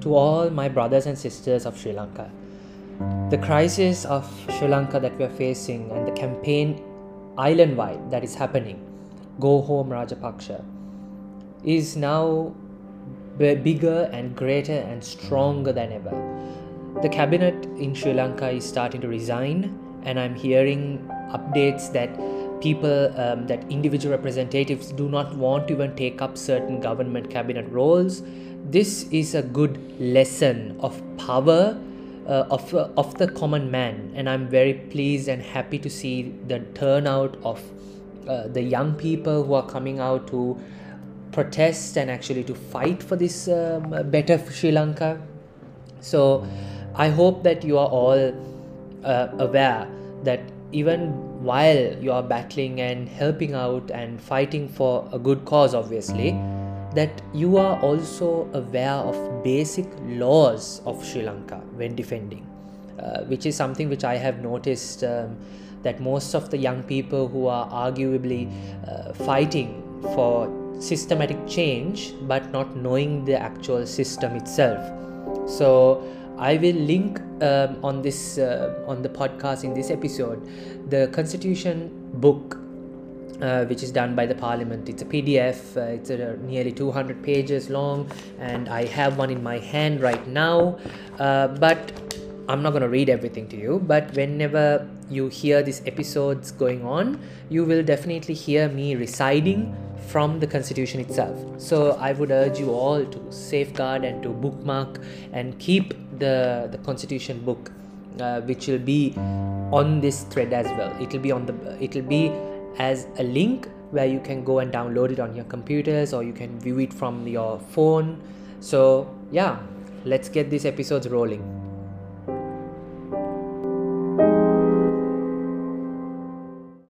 To all my brothers and sisters of Sri Lanka, the crisis of Sri Lanka that we are facing and the campaign island wide that is happening, Go Home Rajapaksa, is now bigger and greater and stronger than ever. The cabinet in Sri Lanka is starting to resign, and I'm hearing updates that people, um, that individual representatives do not want to even take up certain government cabinet roles. This is a good lesson of power uh, of, uh, of the common man, and I'm very pleased and happy to see the turnout of uh, the young people who are coming out to protest and actually to fight for this um, better Sri Lanka. So I hope that you are all uh, aware that even while you are battling and helping out and fighting for a good cause, obviously, that you are also aware of basic laws of Sri Lanka when defending, uh, which is something which I have noticed um, that most of the young people who are arguably uh, fighting for systematic change but not knowing the actual system itself. So I will link um, on this uh, on the podcast in this episode the Constitution book uh, which is done by the parliament. It's a pdf uh, it's uh, nearly 200 pages long and i have one in my hand right now. Uh, but i'm not going to read everything to you but whenever you hear these episodes going on you will definitely hear me reciting from the constitution itself. So i would urge you all to safeguard and to bookmark and keep the the constitution book uh, which will be on this thread as well. It will be on the it will be as a link where you can go and download it on your computers or you can view it from your phone. So yeah let's get these episodes rolling